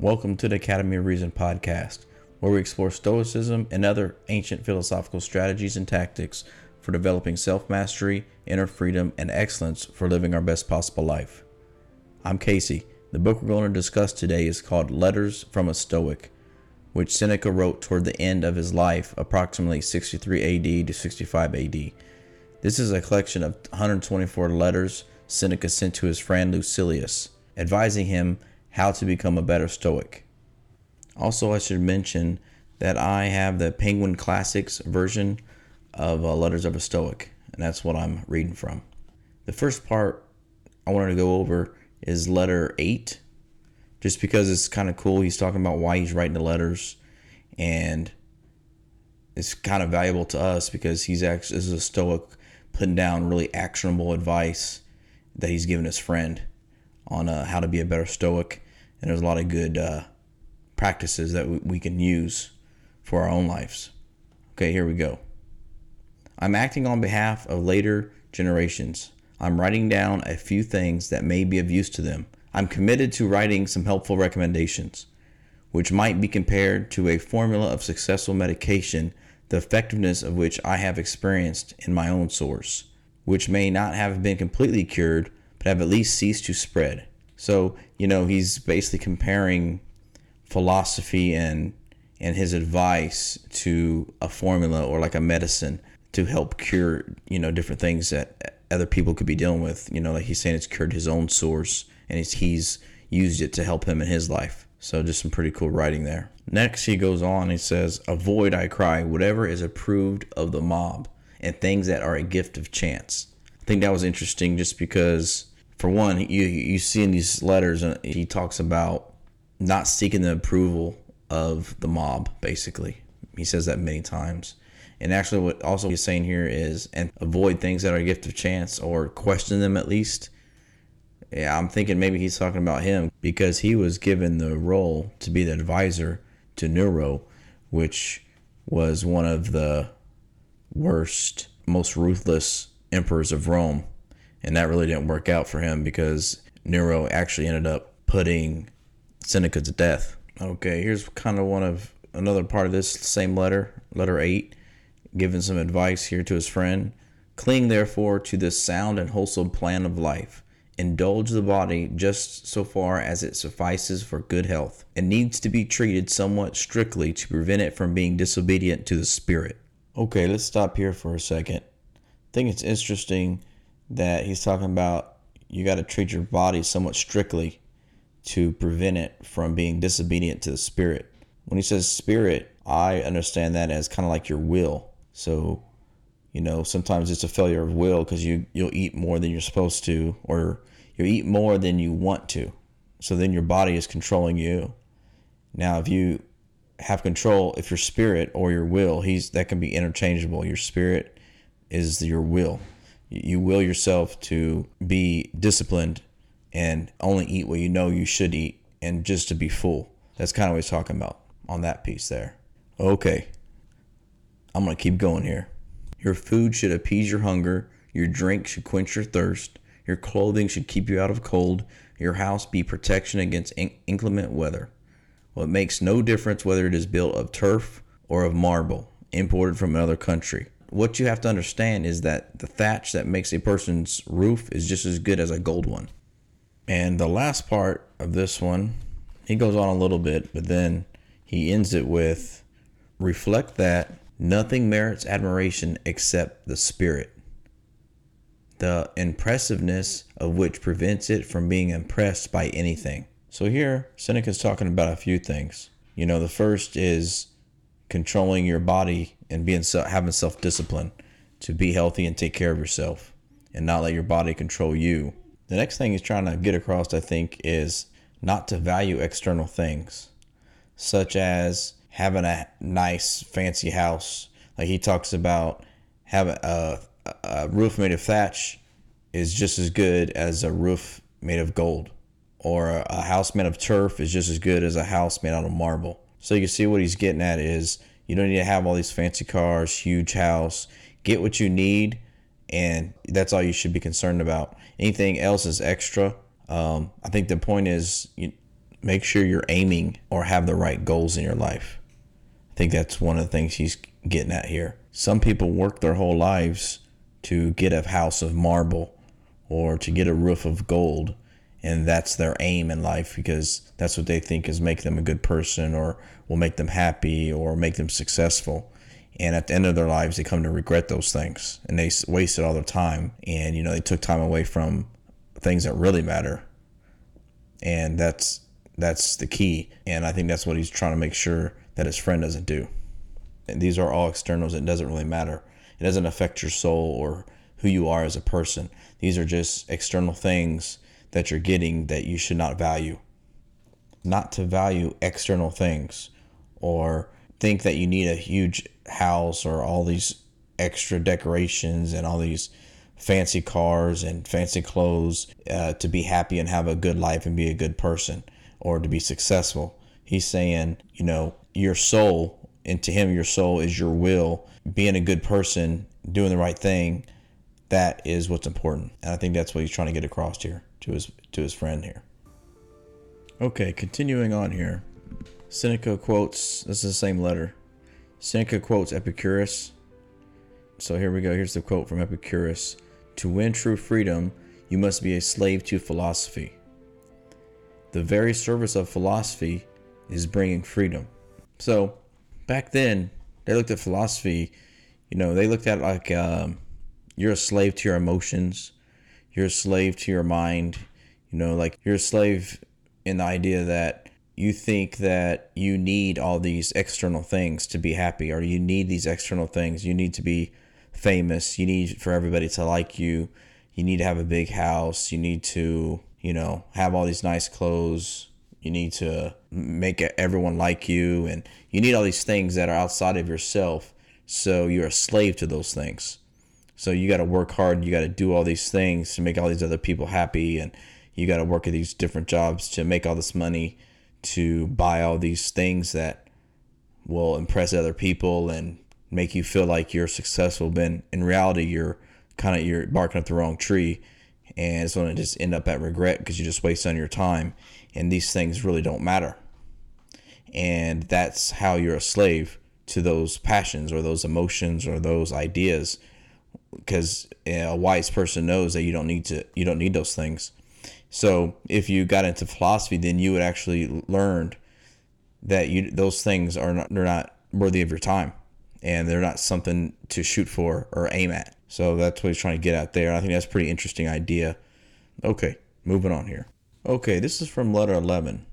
Welcome to the Academy of Reason podcast, where we explore Stoicism and other ancient philosophical strategies and tactics for developing self mastery, inner freedom, and excellence for living our best possible life. I'm Casey. The book we're going to discuss today is called Letters from a Stoic, which Seneca wrote toward the end of his life, approximately 63 AD to 65 AD. This is a collection of 124 letters Seneca sent to his friend Lucilius, advising him how to become a better Stoic. Also, I should mention that I have the Penguin Classics version of uh, Letters of a Stoic, and that's what I'm reading from. The first part I wanted to go over is letter 8, just because it's kind of cool. He's talking about why he's writing the letters, and it's kind of valuable to us because he's actually this is a Stoic putting down really actionable advice that he's given his friend on uh, how to be a better Stoic and there's a lot of good uh, practices that we can use for our own lives. Okay, here we go. I'm acting on behalf of later generations. I'm writing down a few things that may be of use to them. I'm committed to writing some helpful recommendations, which might be compared to a formula of successful medication, the effectiveness of which I have experienced in my own source, which may not have been completely cured, but have at least ceased to spread. So, you know, he's basically comparing philosophy and and his advice to a formula or like a medicine to help cure, you know, different things that other people could be dealing with. You know, like he's saying it's cured his own source and he's, he's used it to help him in his life. So just some pretty cool writing there. Next, he goes on, he says, Avoid, I cry, whatever is approved of the mob and things that are a gift of chance. I think that was interesting just because for one, you you see in these letters, uh, he talks about not seeking the approval of the mob. Basically, he says that many times. And actually, what also he's saying here is, and avoid things that are a gift of chance or question them at least. Yeah, I'm thinking maybe he's talking about him because he was given the role to be the advisor to Nero, which was one of the worst, most ruthless emperors of Rome and that really didn't work out for him because Nero actually ended up putting Seneca to death. Okay, here's kind of one of another part of this same letter, letter 8, giving some advice here to his friend. Cling therefore to this sound and wholesome plan of life. Indulge the body just so far as it suffices for good health, and needs to be treated somewhat strictly to prevent it from being disobedient to the spirit. Okay, let's stop here for a second. I think it's interesting that he's talking about you got to treat your body somewhat strictly to prevent it from being disobedient to the spirit. When he says spirit, I understand that as kind of like your will. So, you know, sometimes it's a failure of will because you you'll eat more than you're supposed to, or you eat more than you want to. So then your body is controlling you. Now, if you have control, if your spirit or your will, he's that can be interchangeable. Your spirit is your will you will yourself to be disciplined and only eat what you know you should eat and just to be full. That's kind of what he's talking about on that piece there. Okay. I'm going to keep going here. Your food should appease your hunger. Your drink should quench your thirst. Your clothing should keep you out of cold. Your house be protection against inclement weather. Well, it makes no difference whether it is built of turf or of marble, imported from another country what you have to understand is that the thatch that makes a person's roof is just as good as a gold one. And the last part of this one, he goes on a little bit, but then he ends it with reflect that nothing merits admiration except the spirit, the impressiveness of which prevents it from being impressed by anything. So here, Seneca's talking about a few things. You know, the first is controlling your body and being having self discipline to be healthy and take care of yourself and not let your body control you. The next thing he's trying to get across, I think, is not to value external things, such as having a nice, fancy house. Like he talks about having a, a roof made of thatch is just as good as a roof made of gold, or a house made of turf is just as good as a house made out of marble. So you can see what he's getting at is you don't need to have all these fancy cars, huge house. Get what you need, and that's all you should be concerned about. Anything else is extra. Um, I think the point is, you, make sure you're aiming or have the right goals in your life. I think that's one of the things he's getting at here. Some people work their whole lives to get a house of marble or to get a roof of gold and that's their aim in life because that's what they think is make them a good person or will make them happy or make them successful. And at the end of their lives they come to regret those things and they wasted all their time and you know they took time away from things that really matter. And that's that's the key. And i think that's what he's trying to make sure that his friend doesn't do. And these are all externals. It doesn't really matter. It doesn't affect your soul or who you are as a person. These are just external things that you're getting that you should not value. Not to value external things or think that you need a huge house or all these extra decorations and all these fancy cars and fancy clothes uh, to be happy and have a good life and be a good person or to be successful. He's saying, you know, your soul, and to him, your soul is your will, being a good person, doing the right thing. That is what's important. And I think that's what he's trying to get across here to his to his friend here. Okay, continuing on here. Seneca quotes this is the same letter. Seneca quotes Epicurus. So here we go. Here's the quote from Epicurus. To win true freedom, you must be a slave to philosophy. The very service of philosophy is bringing freedom. So, back then, they looked at philosophy, you know, they looked at like um, you're a slave to your emotions, you're a slave to your mind. You know, like you're a slave in the idea that you think that you need all these external things to be happy, or you need these external things. You need to be famous. You need for everybody to like you. You need to have a big house. You need to, you know, have all these nice clothes. You need to make everyone like you. And you need all these things that are outside of yourself. So you're a slave to those things. So you got to work hard. and You got to do all these things to make all these other people happy, and you got to work at these different jobs to make all this money to buy all these things that will impress other people and make you feel like you're successful. But in reality, you're kind of you're barking up the wrong tree, and it's going to just end up at regret because you just waste on your time, and these things really don't matter. And that's how you're a slave to those passions or those emotions or those ideas because a wise person knows that you don't need to you don't need those things. So if you got into philosophy, then you would actually learned that you those things are not they're not worthy of your time, and they're not something to shoot for or aim at. So that's what he's trying to get out there. I think that's a pretty interesting idea. Okay, moving on here. Okay, this is from letter 11.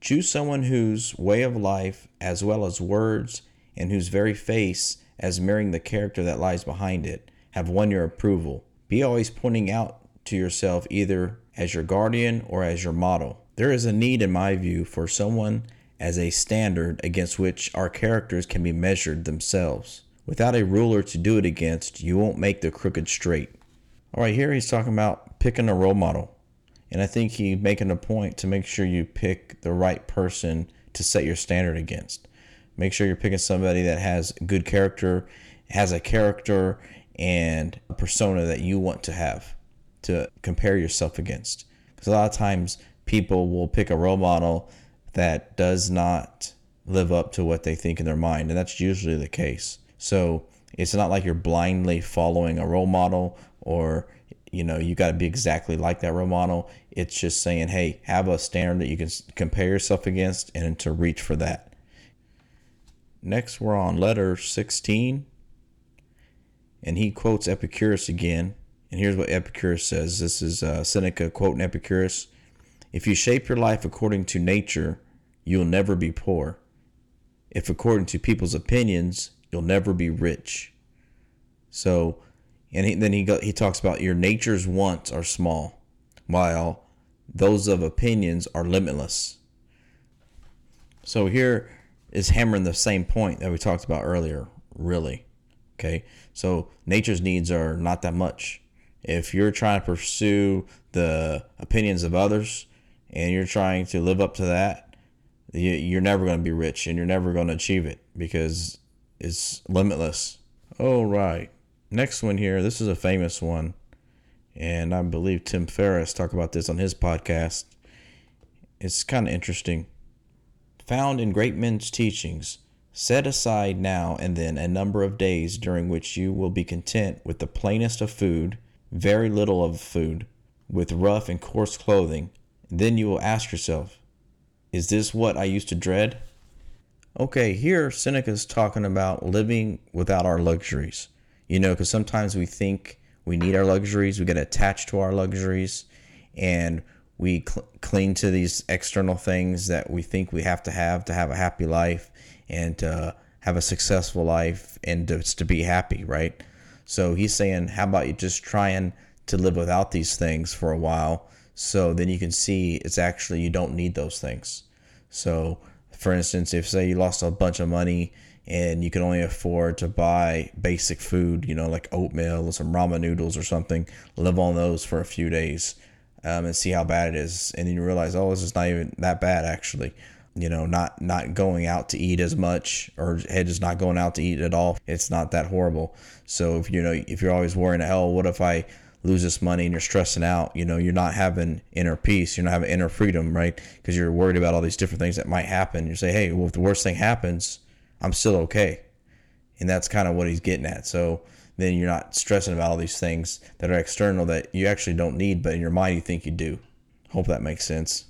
Choose someone whose way of life, as well as words, and whose very face, as mirroring the character that lies behind it, have won your approval. Be always pointing out to yourself either as your guardian or as your model. There is a need, in my view, for someone as a standard against which our characters can be measured themselves. Without a ruler to do it against, you won't make the crooked straight. All right, here he's talking about picking a role model. And I think he's making a point to make sure you pick the right person to set your standard against. Make sure you're picking somebody that has good character, has a character and a persona that you want to have to compare yourself against. Because a lot of times people will pick a role model that does not live up to what they think in their mind, and that's usually the case. So it's not like you're blindly following a role model or you know you got to be exactly like that role model it's just saying hey have a standard that you can compare yourself against and to reach for that next we're on letter 16 and he quotes Epicurus again. And here's what Epicurus says this is uh, Seneca quoting Epicurus If you shape your life according to nature, you'll never be poor. If according to people's opinions, you'll never be rich. So, and he, then he he talks about your nature's wants are small, while those of opinions are limitless. So here is hammering the same point that we talked about earlier, really. Okay. So nature's needs are not that much. If you're trying to pursue the opinions of others and you're trying to live up to that, you're never going to be rich and you're never going to achieve it because it's limitless. All right. Next one here. This is a famous one. And I believe Tim Ferriss talked about this on his podcast. it's kind of interesting. Found in great men's teachings, set aside now and then a number of days during which you will be content with the plainest of food, very little of food, with rough and coarse clothing. Then you will ask yourself, is this what I used to dread? Okay, here Seneca's talking about living without our luxuries. You know, because sometimes we think we need our luxuries, we get attached to our luxuries, and we cl- cling to these external things that we think we have to have to have a happy life and to have a successful life and to, to be happy, right? So he's saying, how about you just trying to live without these things for a while so then you can see it's actually you don't need those things. So, for instance, if say you lost a bunch of money and you can only afford to buy basic food, you know, like oatmeal or some ramen noodles or something, live on those for a few days um, and see how bad it is. And then you realize, oh, this is not even that bad actually. You know, not not going out to eat as much, or head just not going out to eat at all. It's not that horrible. So if you know, if you're always worrying, hell, what if I lose this money and you're stressing out, you know, you're not having inner peace, you're not having inner freedom, right? Because you're worried about all these different things that might happen. You say, hey, well, if the worst thing happens, I'm still okay. And that's kind of what he's getting at. So then you're not stressing about all these things that are external that you actually don't need, but in your mind you think you do. Hope that makes sense.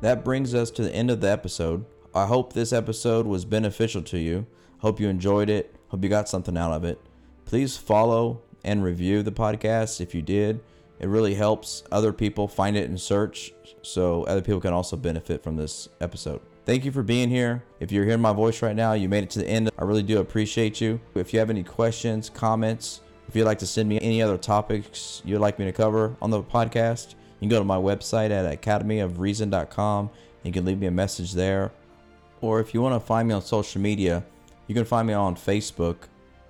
That brings us to the end of the episode. I hope this episode was beneficial to you. Hope you enjoyed it. Hope you got something out of it. Please follow and review the podcast if you did. It really helps other people find it in search so other people can also benefit from this episode. Thank you for being here. If you're hearing my voice right now, you made it to the end. I really do appreciate you. If you have any questions, comments, if you'd like to send me any other topics you'd like me to cover on the podcast, you can go to my website at academyofreason.com. You can leave me a message there. Or if you want to find me on social media, you can find me on Facebook.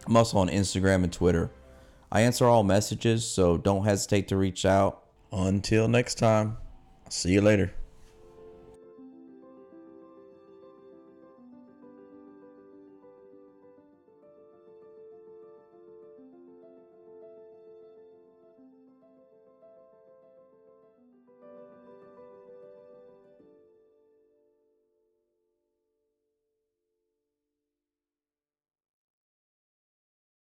I'm also on Instagram and Twitter. I answer all messages, so don't hesitate to reach out. Until next time, see you later.